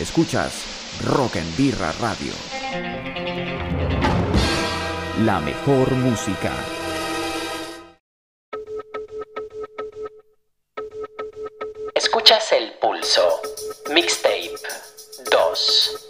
Escuchas Rock en Birra Radio. La mejor música. Escuchas el pulso. Mixtape 2.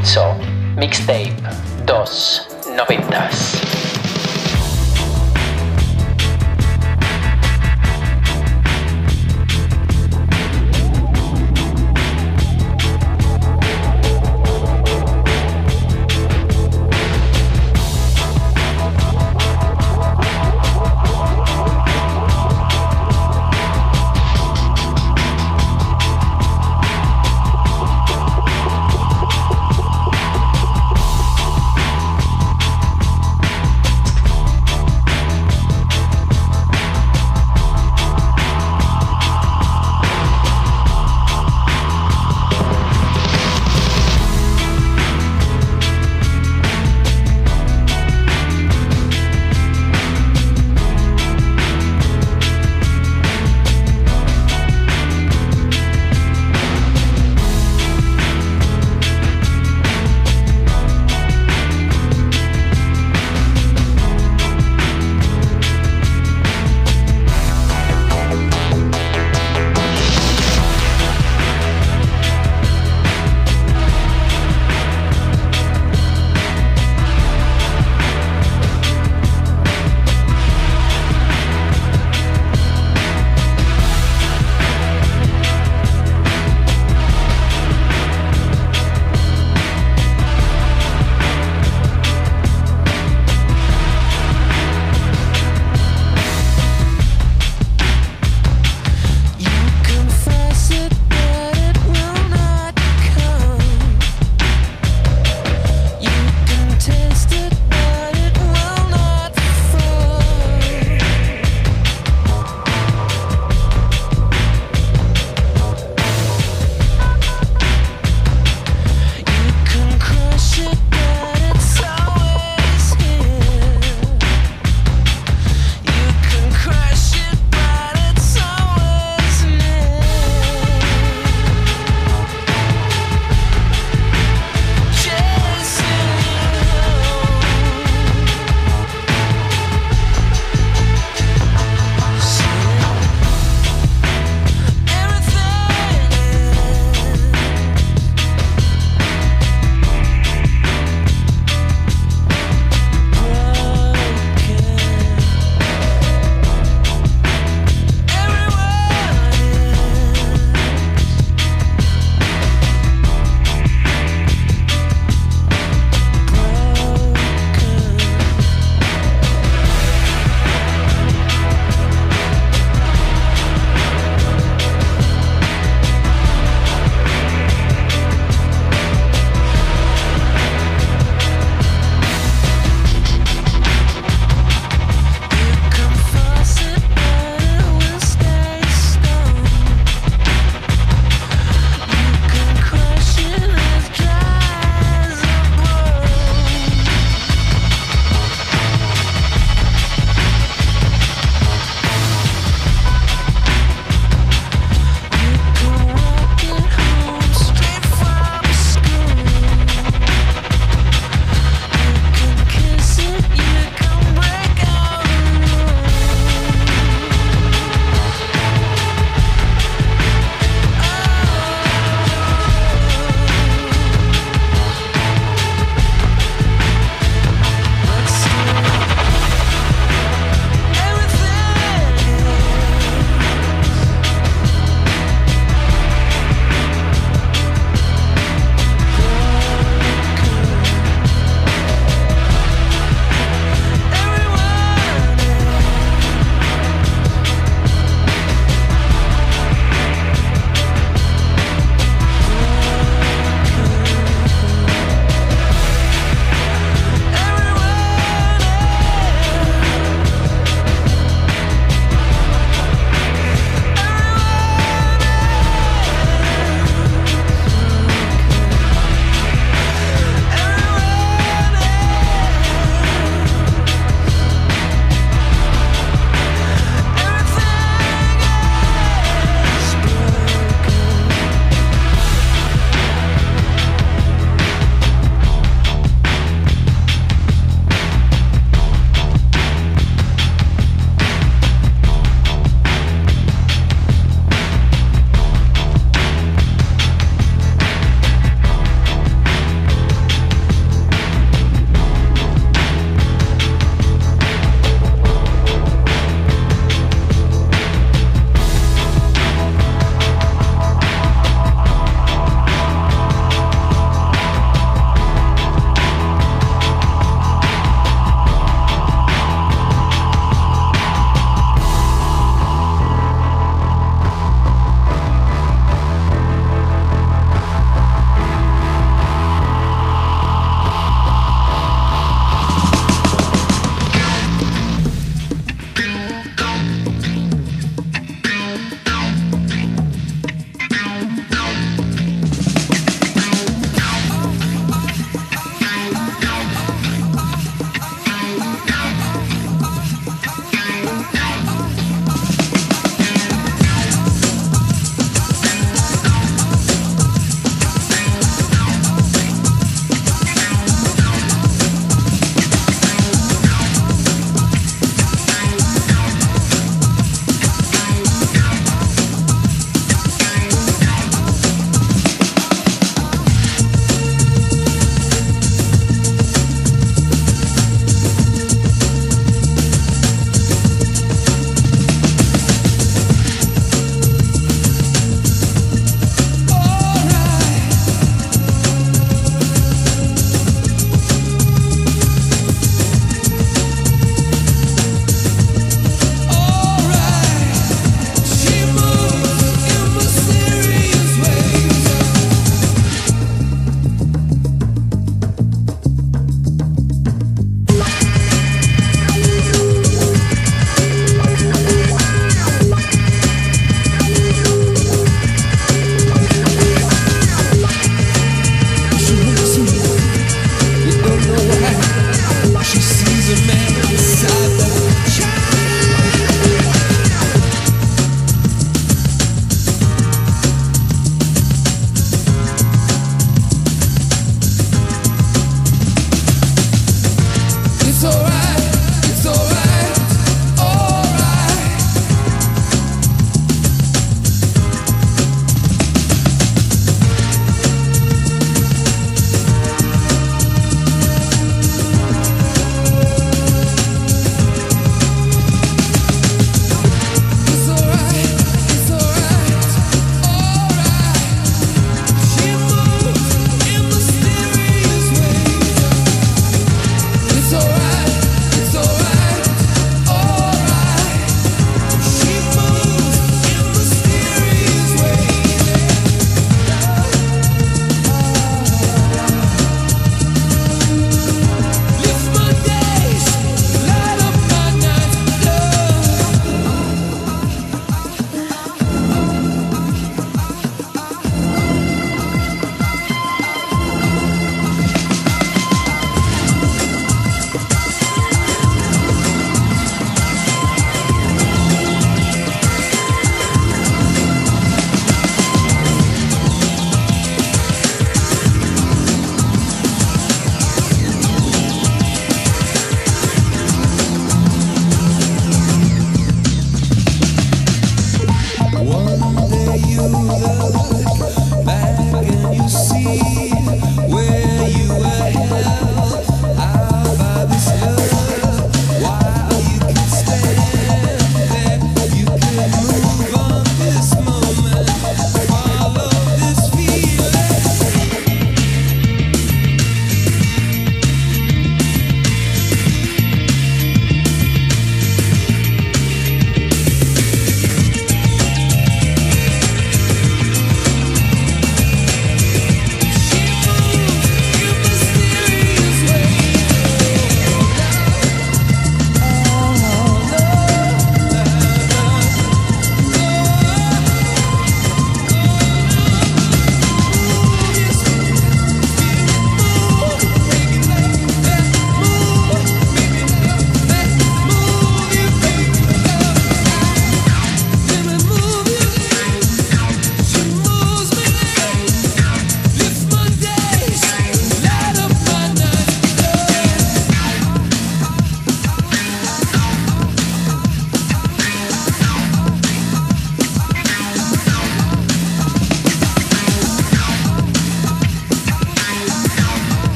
Impulso Mixtape 2 Noventas.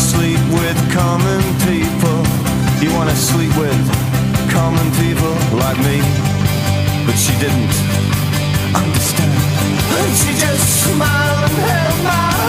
sleep with common people. You wanna sleep with common people like me. But she didn't understand. And she just smiled and held my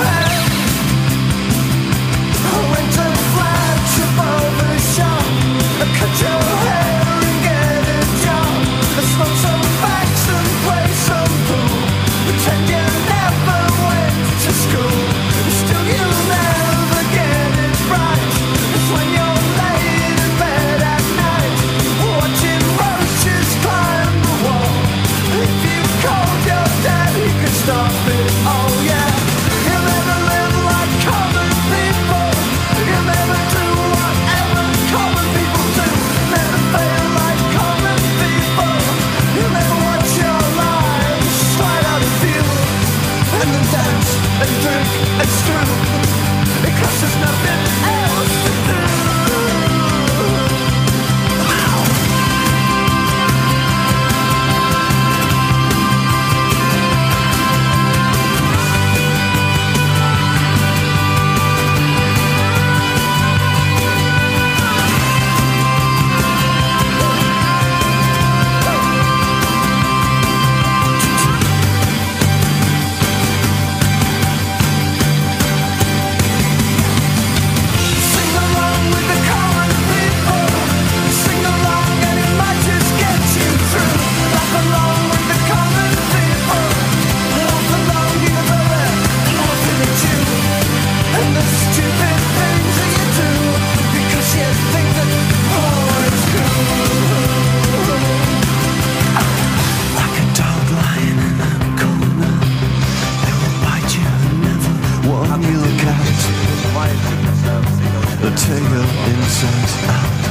The tail inside out.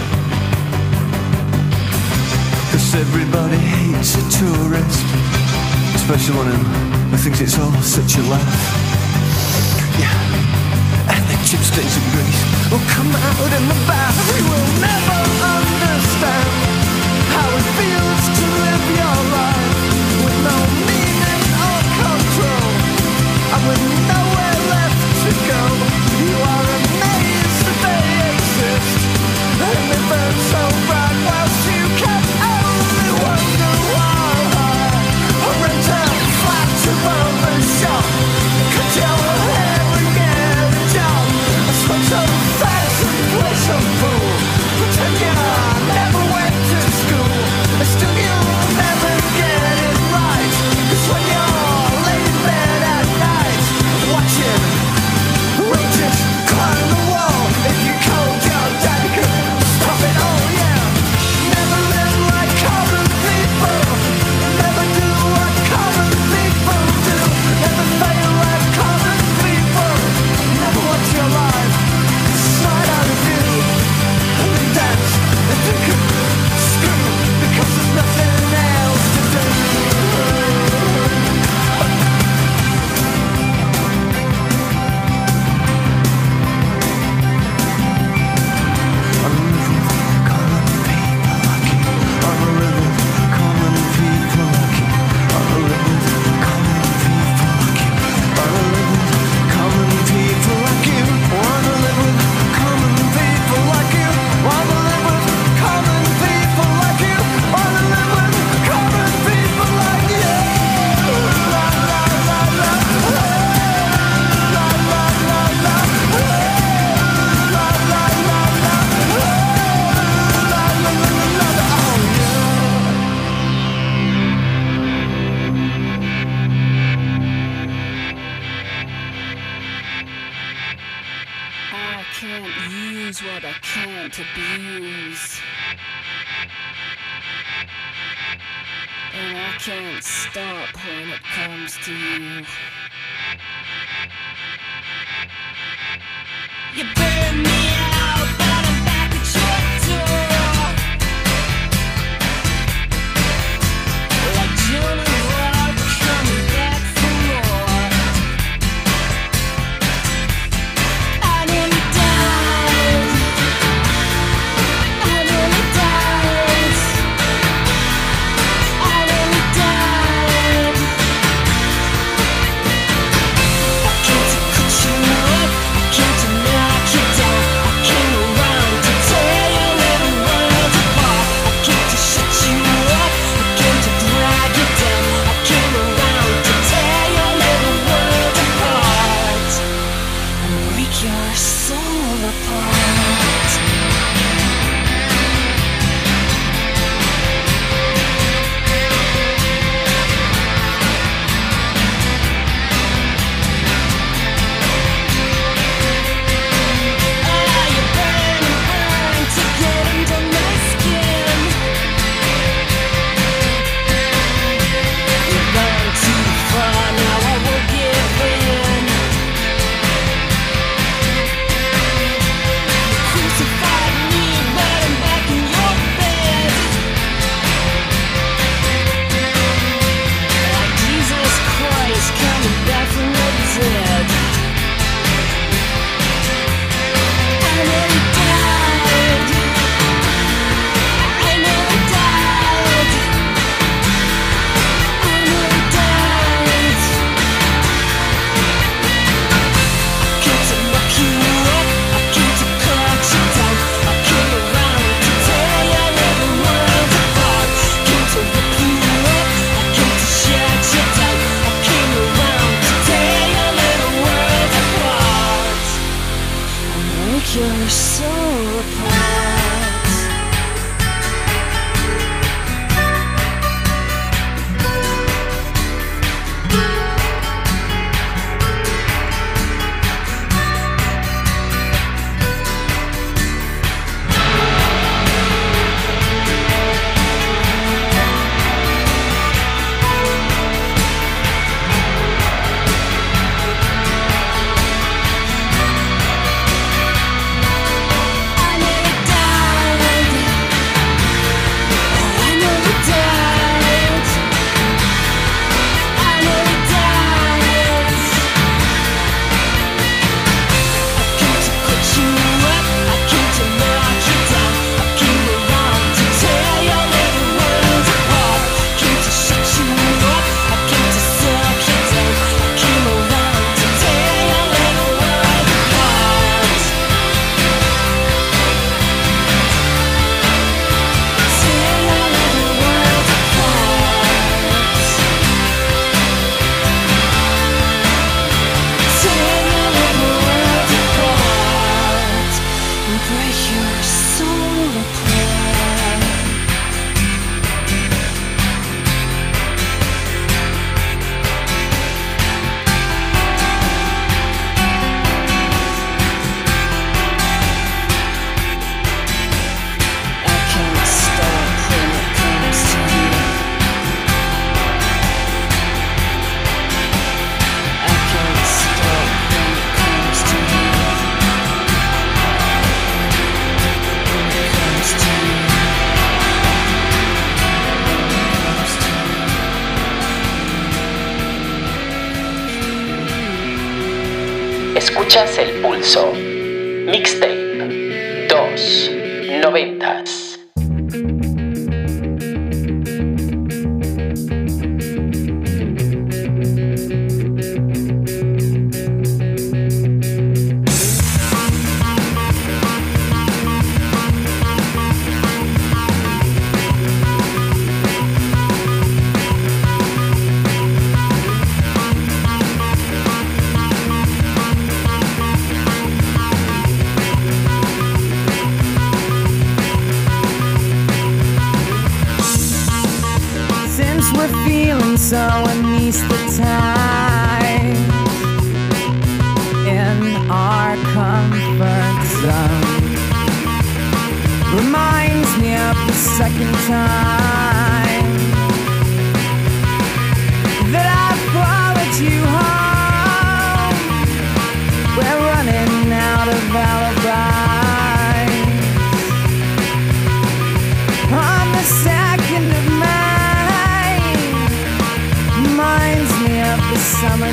Cause everybody hates a tourist. Especially one who thinks it's all such a laugh. Yeah. And the chip stains of grease will come out in the bath. We will never understand how it feels to live your life with no meaning or control. And with no we burn so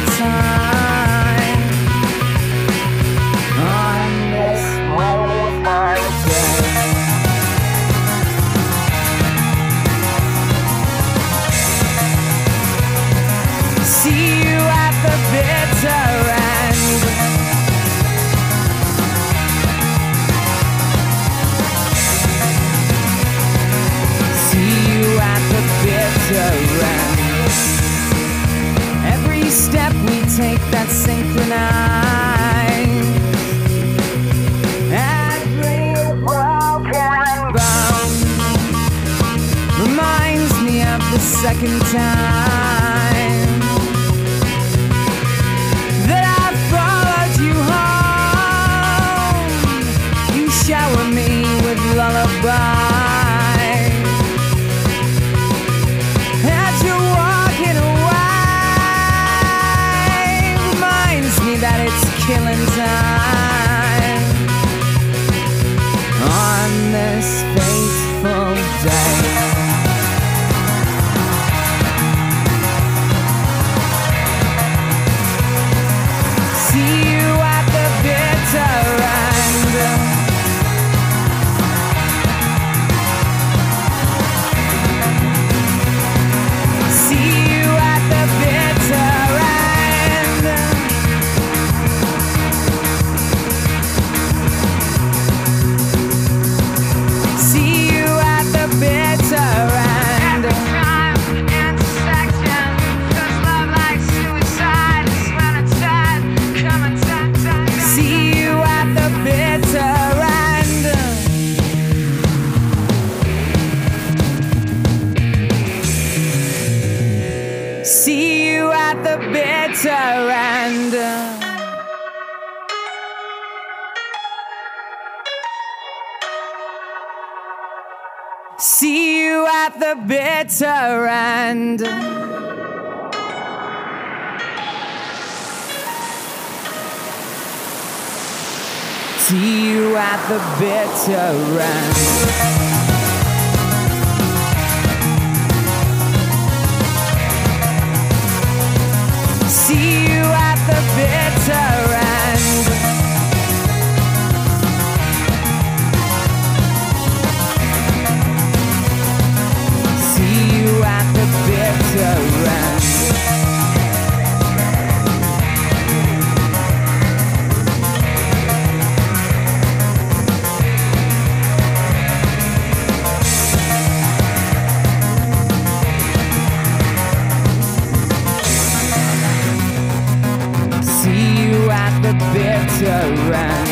time. that synchronize And dream broken bound. Reminds me of the second time That I followed you home. You shower me with lullabies. the bitter end. See you at the bitter end. the bitter end.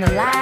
the light.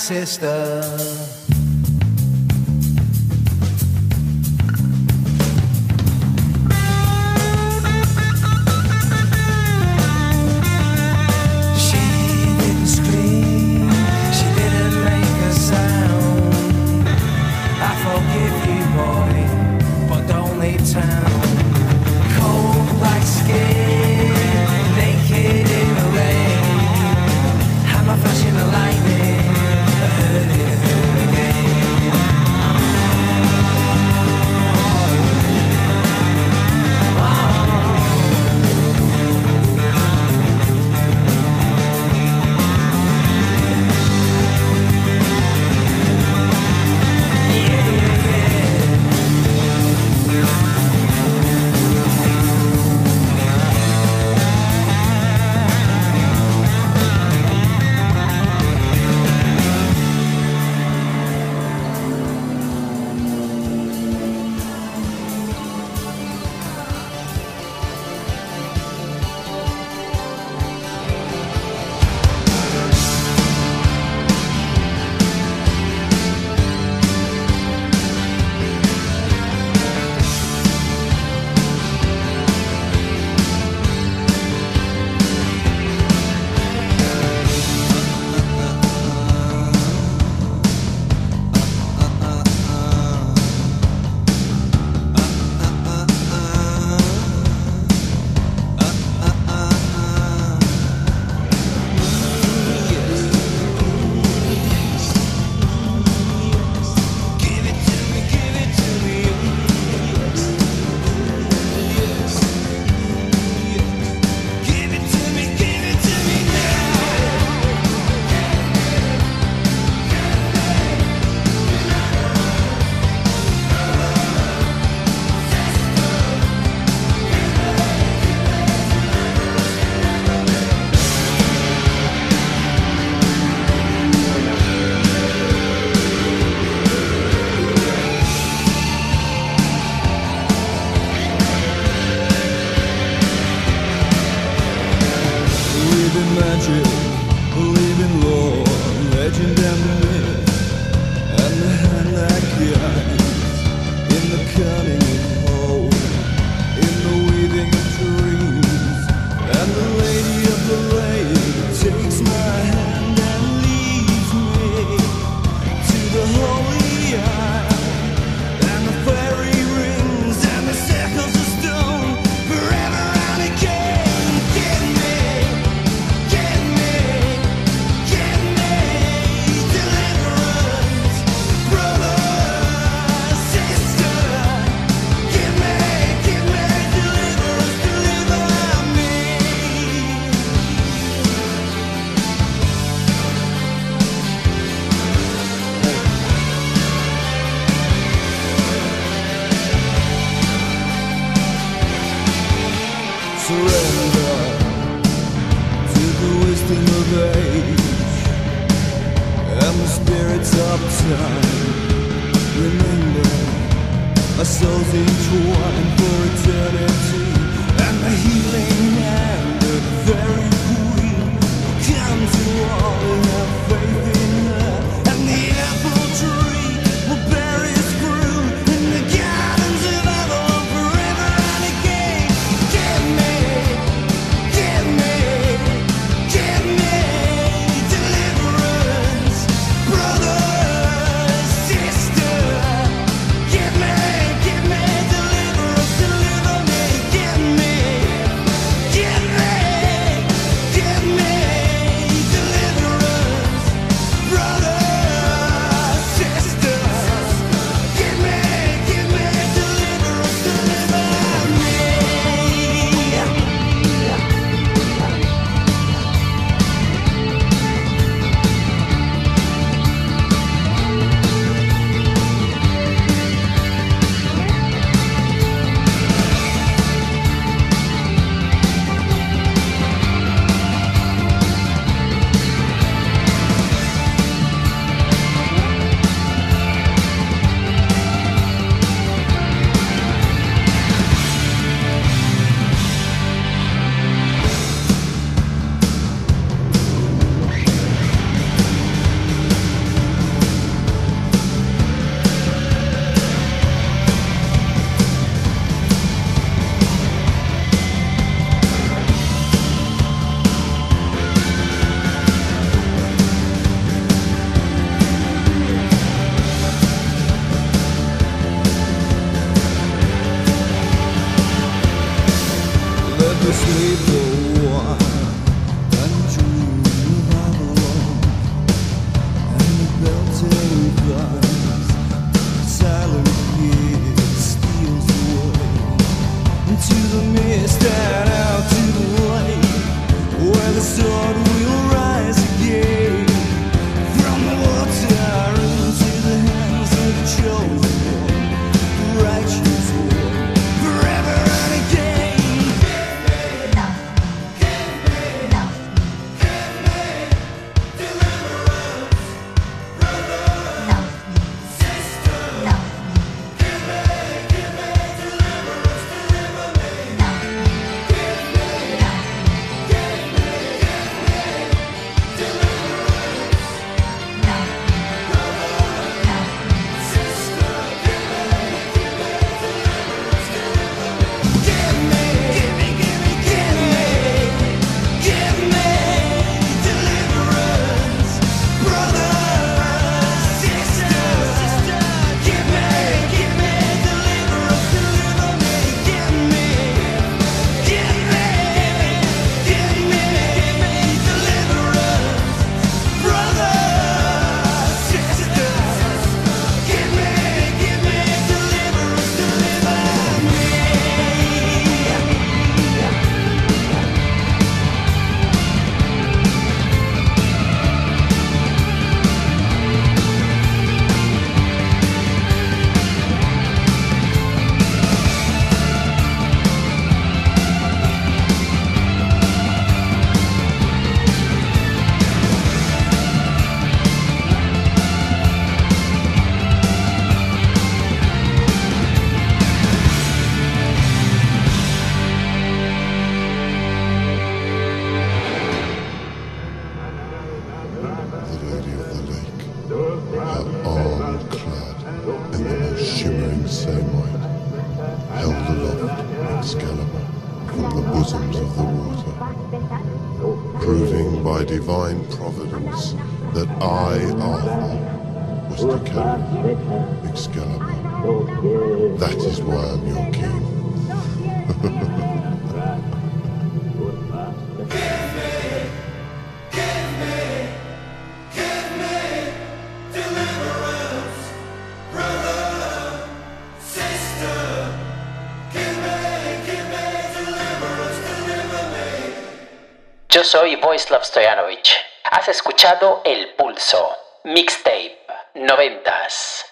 Sister. Soy Voislav Stoyanovich. Has escuchado El Pulso, Mixtape, noventas.